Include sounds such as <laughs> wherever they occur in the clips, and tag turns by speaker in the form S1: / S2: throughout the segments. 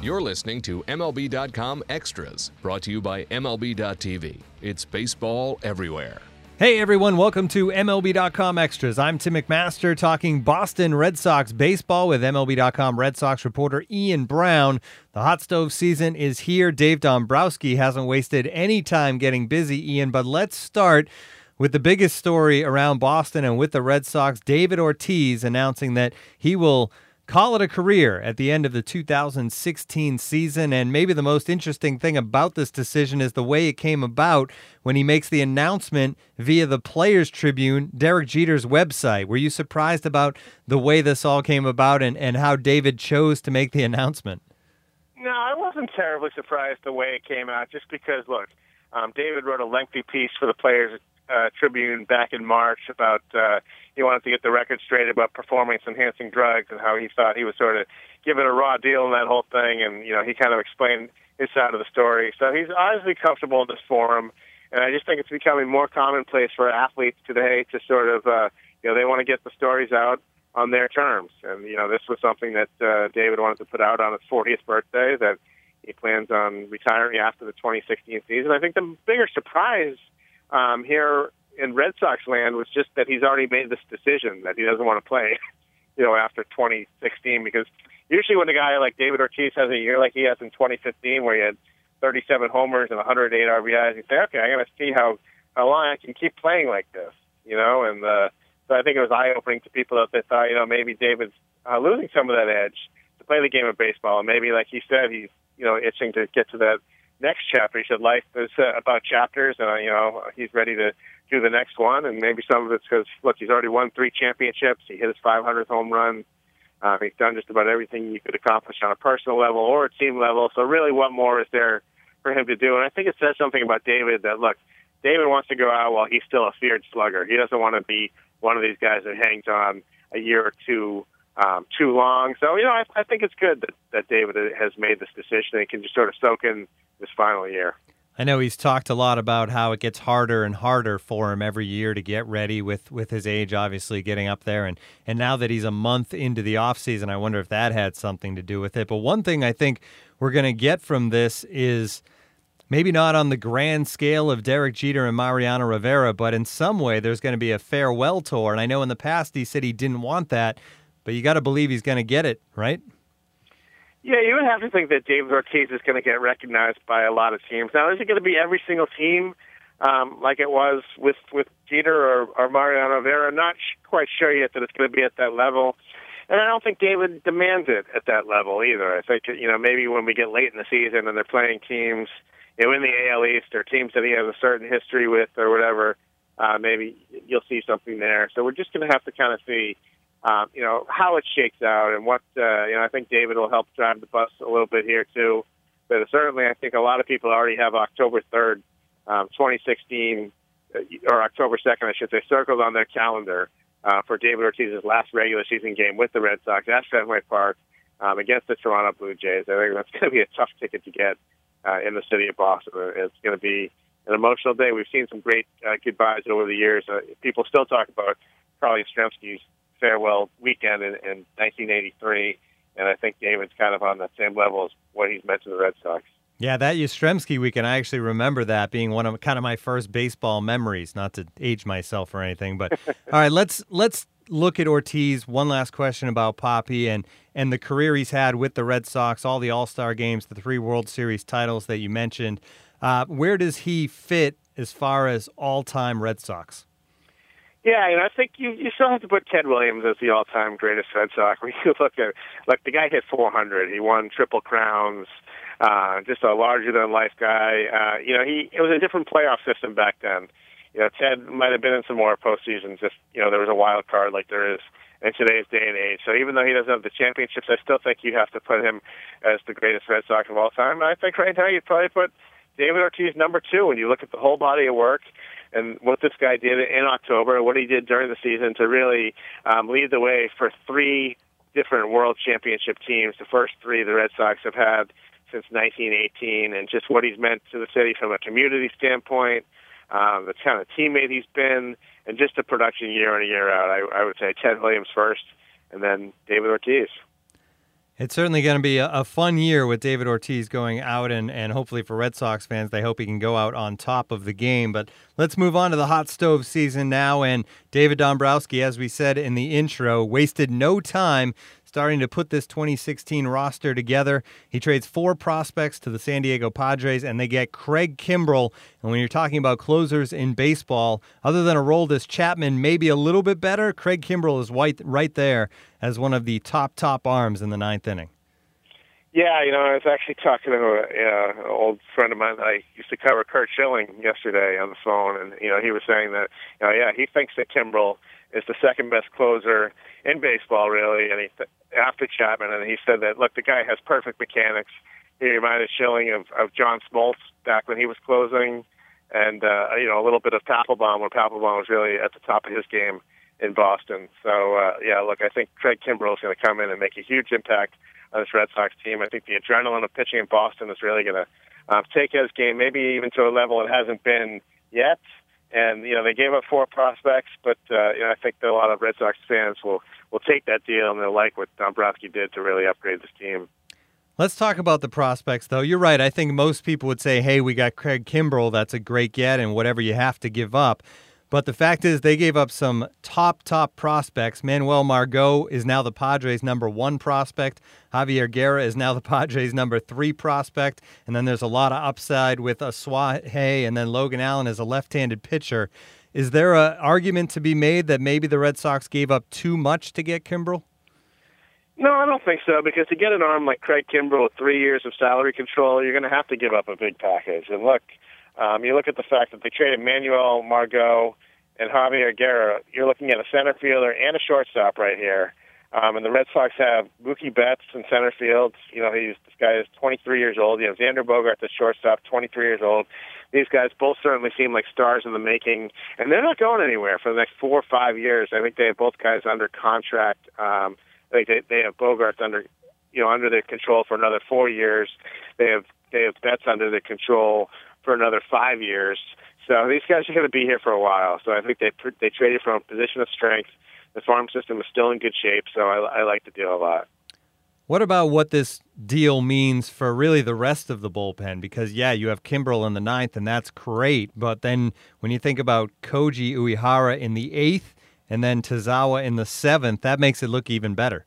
S1: You're listening to MLB.com Extras, brought to you by MLB.tv. It's baseball everywhere.
S2: Hey everyone, welcome to MLB.com Extras. I'm Tim McMaster talking Boston Red Sox baseball with MLB.com Red Sox reporter Ian Browne. The hot stove season is here. Dave Dombrowski hasn't wasted any time getting busy, Ian, but let's start with the biggest story around Boston and with the Red Sox. David Ortiz announcing that he will call it a career at the end of the 2016 season. And maybe the most interesting thing about this decision is the way it came about when he makes the announcement via the Players Tribune, Derek Jeter's website. Were you surprised about the way this all came about and, and how David chose to make the announcement?
S3: No, I wasn't terribly surprised the way it came out, just because, look, um, David wrote a lengthy piece for the Players uh, Tribune back in March about uh, he wanted to get the record straight about performance enhancing drugs and how he thought he was sort of given a raw deal in that whole thing, and you know he kind of explained his side of the story. So he's obviously comfortable in this forum, and I just think it's becoming more commonplace for athletes today to sort of uh, you know they want to get the stories out on their terms, and you know this was something that uh, David wanted to put out on his 40th birthday that he plans on retiring after the 2016 season. I think the bigger surprise um, here in Red Sox land was just that he's already made this decision that he doesn't want to play, <laughs> you know, after 2016. Because usually when a guy like David Ortiz has a year like he has in 2015, where he had 37 homers and 108 RBIs, you say, okay, going to see how how long I can keep playing like this, you know. And uh, so I think it was eye opening to people that they thought, you know, maybe David's uh, losing some of that edge to play the game of baseball, and maybe, like he said, he's you know itching to get to that next chapter. He said life is uh, about chapters, and uh, you know he's ready to do the next one. And maybe some of it's because look, he's already won three championships. He hit his 500th home run. Uh, he's done just about everything you could accomplish on a personal level or a team level. So really, what more is there for him to do? And I think it says something about David that look, David wants to go out while he's still a feared slugger. He doesn't want to be one of these guys that hangs on a year or two um, too long. So you know, I, I think it's good that that David has made this decision and can just sort of soak in this final year.
S2: I know he's talked a lot about how it gets harder and harder for him every year to get ready with, with his age obviously getting up there and, and now that he's a month into the offseason, I wonder if that had something to do with it. But one thing I think we're going to get from this is maybe not on the grand scale of Derek Jeter and Mariano Rivera, but in some way there's going to be a farewell tour. And I know in the past he said he didn't want that, but you got to believe he's going to get it, right?
S3: Yeah, you would have to think that David Ortiz is going to get recognized by a lot of teams. Now, is it going to be every single team um, like it was with with Jeter or, or Mariano Rivera? Not sh- quite sure yet that it's going to be at that level. And I don't think David demands it at that level either. I think you know maybe when we get late in the season and they're playing teams, you know, in the AL East or teams that he has a certain history with or whatever, uh, maybe you'll see something there. So we're just going to have to kind of see um, you know, how it shakes out and what, uh, you know, I think David will help drive the bus a little bit here too. But certainly, I think a lot of people already have October 3rd, um, 2016, uh, or October 2nd, I should say, circled on their calendar uh, for David Ortiz's last regular season game with the Red Sox at Fenway Park um, against the Toronto Blue Jays. I think that's <laughs> going to be a tough ticket to get uh, in the city of Boston. It's going to be an emotional day. We've seen some great uh, goodbyes over the years. Uh, people still talk about Carl Yastrzemski's farewell weekend in, in 1983, and I think David's kind of on the same level as what he's meant to the Red Sox.
S2: Yeah, that Yastrzemski weekend, I actually remember that being one of kind of my first baseball memories. Not to age myself or anything, but <laughs> all right, let's let's look at Ortiz. One last question about Papi and and the career he's had with the Red Sox, all the All Star games, the three World Series titles that you mentioned. Uh, where does he fit as far as all time Red Sox?
S3: Yeah, and I think you you still have to put Ted Williams as the all-time greatest Red Sox. <laughs> When you look at like the guy hit 400, he won triple crowns, uh, just a larger-than-life guy. Uh, you know, he it was a different playoff system back then. You know, Ted might have been in some more postseasons if you know there was a wild card like there is in today's day and age. So even though he doesn't have the championships, I still think you have to put him as the greatest Red Sox of all time. I think right now you'd probably put David Ortiz number two when you look at the whole body of work and what this guy did in October, what he did during the season to really um, lead the way for three different World Championship teams, the first three the Red Sox have had since 1918, and just what he's meant to the city from a community standpoint, um, the kind of teammate he's been, and just the production year in and year out. I, I would say Ted Williams first, and then David Ortiz.
S2: It's certainly going to be a, fun year with David Ortiz going out, and, and hopefully for Red Sox fans, they hope he can go out on top of the game. But let's move on to the hot stove season now. And David Dombrowski, as we said in the intro, wasted no time starting to put this 2016 roster together. He trades four prospects to the San Diego Padres, and they get Craig Kimbrel. And when you're talking about closers in baseball, other than a role, Aroldis Chapman, maybe a little bit better, Craig Kimbrel is right, right there as one of the top, top arms in the ninth inning.
S3: Yeah, you know, I was actually talking to a, uh, an old friend of mine that I used to cover, Curt Schilling, yesterday on the phone, and you know, he was saying that, you know, yeah, he thinks that Kimbrel is the second best closer in baseball, really, and he th- after Chapman, and he said that look, the guy has perfect mechanics. He reminded Schilling of, of John Smoltz back when he was closing, and uh, you know a little bit of Papelbon when Papelbon was really at the top of his game in Boston. So uh, yeah, look, I think Craig Kimbrel is going to come in and make a huge impact on this Red Sox team. I think the adrenaline of pitching in Boston is really going to uh, take his game maybe even to a level it hasn't been yet. And you know they gave up four prospects, but uh, you know I think that a lot of Red Sox fans will will take that deal and they'll like what Dombrowski did to really upgrade this team.
S2: Let's talk about the prospects, though. You're right. I think most people would say, "Hey, we got Craig Kimbrel. That's a great get, and whatever you have to give up." But the fact is, they gave up some top, top prospects. Manuel Margot is now the Padres' number one prospect. Javier Guerra is now the <laughs> Padres' number three prospect. And then there's a lot of upside with Asuaje, and then Logan Allen is a left handed pitcher. Is there an argument to be made that maybe the Red Sox gave up too much to get Kimbrel?
S3: No, I don't think so. Because to get an arm like Craig Kimbrel with three years of salary control, you're going to have to give up a big package. And look, um, you look at the fact that they traded Manuel Margot and Javier Guerra. You're looking at a center fielder and a shortstop right here. Um, and the Red Sox have Mookie Betts in center field. You know, he's this guy is 23 years old. You have Xander Bogaerts the shortstop, 23 years old. These guys both certainly seem like stars in the making, and they're not going anywhere for the next four or five years. I think they have both guys under contract. Um, I think they, they have Bogaerts under, you know, under their control for another four years. They have they have Betts under their control for another five years. So these guys are going to be here for a while. So I think they they traded from a position of strength. The farm system is still in good shape, so I, I like the deal a lot.
S2: What about what this deal means for really the rest of the bullpen? Because yeah, you have Kimbrel in the ninth, and that's great. But then when you think about Koji Uehara in the eighth, and then Tazawa in the seventh, that makes it look even better.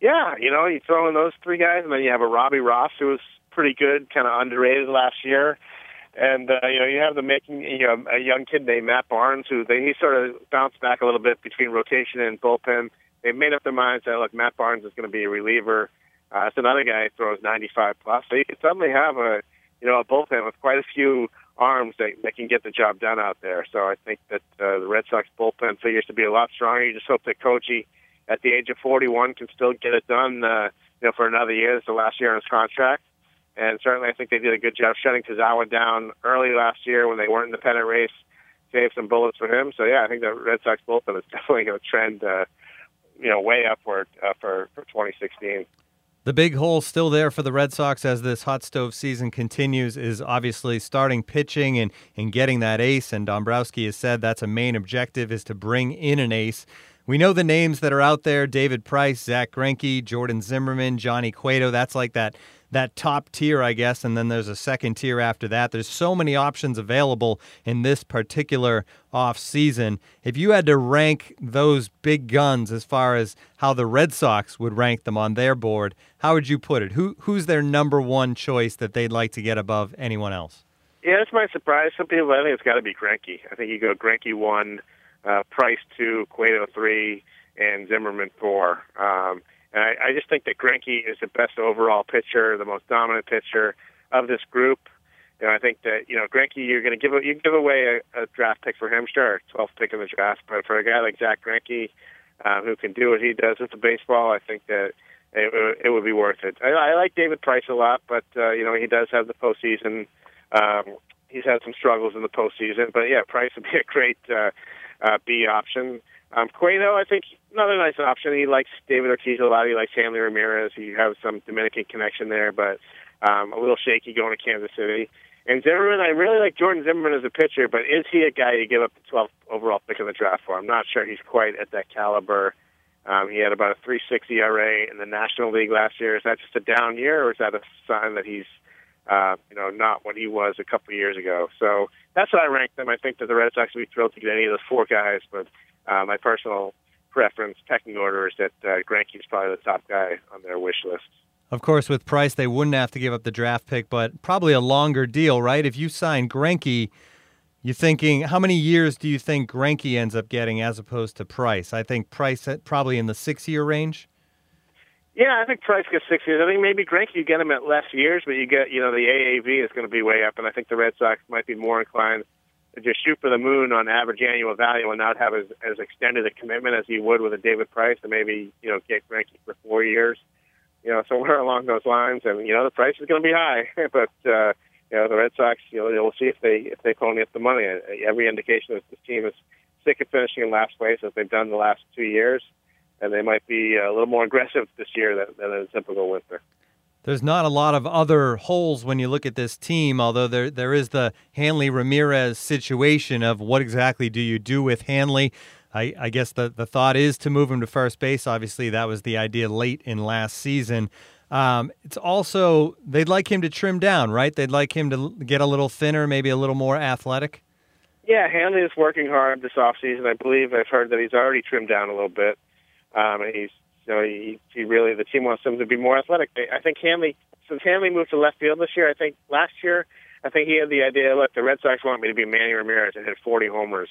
S3: Yeah, you know, you throw in those three guys, and then you have a Robbie Ross who was pretty good, kind of underrated last year. And uh, you know, you have the making you know a young kid named Matt Barnes who they he sort of bounced back a little bit between rotation and bullpen. They've made up their minds that look, Matt Barnes is going to be a reliever. Uh, it's another guy who throws 95 plus, so you can suddenly have a you know a bullpen with quite a few arms that, that can get the job done out there. So I think that uh, the Red Sox bullpen figures to be a lot stronger. You just hope that Koji, at the age of 41, can still get it done. Uh, you know, for another year. It's the last year on his contract. And certainly, I think they did a good job shutting Tazawa down early last year when they weren't in the pennant race. Saved some bullets for him. So yeah, I think the Red Sox bullpen is <laughs> definitely going to trend, uh, you know, way upward uh, for for 2016.
S2: The big hole still there for the Red Sox as this hot stove season continues is obviously starting pitching and, and getting that ace. And Dombrowski has said that's a main objective is to bring in an ace. We know the names that are out there David Price, Zack Greinke, Jordan Zimmermann, Johnny Cueto. That's like that that top tier, I guess, and then there's a second tier after that. There's so many options available in this particular off season. If you had to rank those big guns as far as how the Red Sox would rank them on their board, how would you put it? Who who's their number one choice that they'd like to get above anyone else?
S3: Yeah, that's my surprise. Some people, I think it's got to be Greinke. I think you go Greinke one, uh, Price two, Cueto three, and Zimmermann four. Um, and I, I just think that Greinke is the best overall pitcher, the most dominant pitcher of this group. You know, I think that you know Greinke, you're going to give you give away a, a draft pick for him, sure, 12th pick in the draft, but for a guy like Zack Greinke, uh, who can do what he does with the baseball, I think that it, it would be worth it. I, I like David Price a lot, but uh, you know he does have the postseason. Um, he's had some struggles in the postseason, but yeah, Price would be a great uh, uh, B option. Um, Cueto, I think, another nice option. He likes David Ortiz a lot. He likes Hanley Ramirez. He has some Dominican connection there, but um, a little shaky going to Kansas City. And Zimmermann, I really like Jordan Zimmermann as a pitcher, but is he a guy you give up the 12th overall pick in the draft for? I'm not sure he's quite at that caliber Um, he had about a 3.6 ERA in the National League last year. Is that just a down year, or is that a sign that he's, uh, you know, not what he was a couple of years ago? So that's how I rank them. I think that the Red Sox would be thrilled to get any of those four guys, but uh, my personal preference, pecking order, is that uh, Greinke's probably the top guy on their wish list.
S2: Of course, with Price, they wouldn't have to give up the draft pick, but probably a longer deal, right? If you sign Greinke – you're thinking, how many years do you think Greinke ends up getting as opposed to Price? I think Price probably in the six year range.
S3: Yeah, I think Price gets six years. I think maybe Greinke you get him at less years, but you get you know the AAV is going to be way up, and I think the Red Sox might be more inclined just shoot for the moon on average annual value and not have as, as extended a commitment as you would with a David Price, and maybe you know get Greinke for four years, you know somewhere <laughs> along those lines. And you know the price is going to be high, <laughs> but. uh you know, the Red Sox, you know, we'll see if they if they pony up the money. Every indication is this team is sick of finishing in last place as they've done the last two years, and they might be a little more aggressive this year than, than a typical winter.
S2: There's not a lot of other holes when you look at this team, although there there is the Hanley Ramirez situation of what exactly do you do with Hanley. I, I guess the, the thought is to move him to first base. Obviously, that was the idea late in last season. Um, it's also they'd like him to trim down, right? They'd like him to get a little thinner, maybe a little more athletic.
S3: Yeah, Hanley is working hard this offseason. I believe I've heard that he's already trimmed down a little bit. Um, he's know he, he really the team wants him to be more athletic. I think Hanley since Hanley moved to left field this year. I think last year I think he had the idea. Look, the Red Sox want me to be Manny Ramirez and hit 40 homers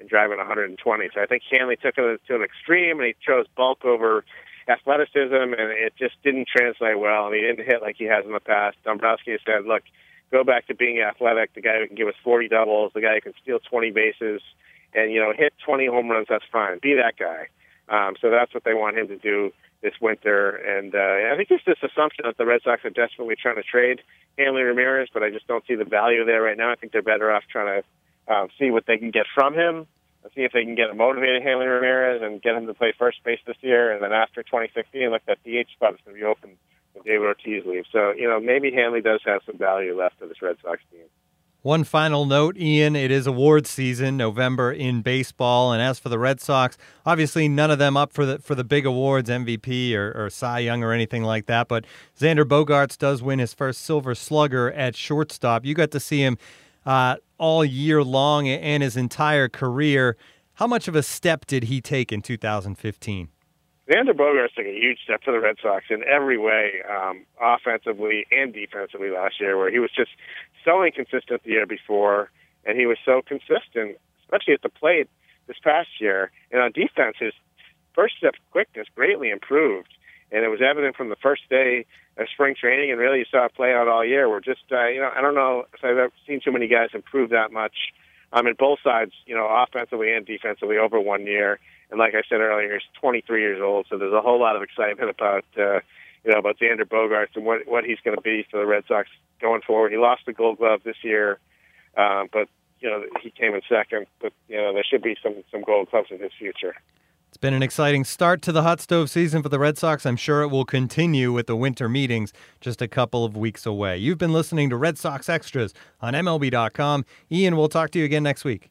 S3: and driving 120. So I think Hanley took it to an extreme and he chose bulk over athleticism, and it just didn't translate well. And he didn't hit like he has in the past. Dombrowski said, "Look, go back to being athletic. The guy who can give us 40 doubles, the guy who can steal 20 bases, and you know hit 20 home runs. That's fine. Be that guy." Um, so that's what they want him to do this winter. And uh, I think there's this assumption that the Red Sox are desperately trying to trade Hanley Ramirez, but I just don't see the value there right now. I think they're better off trying to um, see what they can get from him see if they can get a motivated Hanley Ramirez and get him to play first base this year. And then after 2016, look, that DH spot is going to be open when David Ortiz leaves. So, you know, maybe Hanley does have some value left to this Red Sox team.
S2: One final note, Ian, it is award season, November in baseball. And as for the Red Sox, obviously none of them up for the for the big awards, MVP or, or Cy Young or anything like that. But Xander Bogaerts does win his first Silver Slugger at shortstop. You got to see him uh, all year long and his entire career. How much of a step did he take in 2015?
S3: Xander Bogaerts took a huge step for the Red Sox in every way, um, offensively and defensively last year, where he was just so inconsistent the year before, and he was so consistent, especially at the plate this past year. And on defense, his first step quickness greatly improved, and it was evident from the first day of spring training, and really you saw it play out all year. We're just, uh, you know, I don't know if I've ever seen too many guys improve that much. Um, in both sides, you know, offensively and defensively over one year. And like I said earlier, he's 23 years old, so there's a whole lot of excitement about, uh, you know, about Xander Bogaerts and what what he's going to be for the Red Sox going forward. He lost the Gold Glove this year, um, but you know he came in second. But you know there should be some some Gold Gloves in his future.
S2: It's been an exciting start to the hot stove season for the Red Sox. I'm sure it will continue with the winter meetings just a couple of weeks away. You've been listening to Red Sox Extras on MLB.com. Ian, we'll talk to you again next week.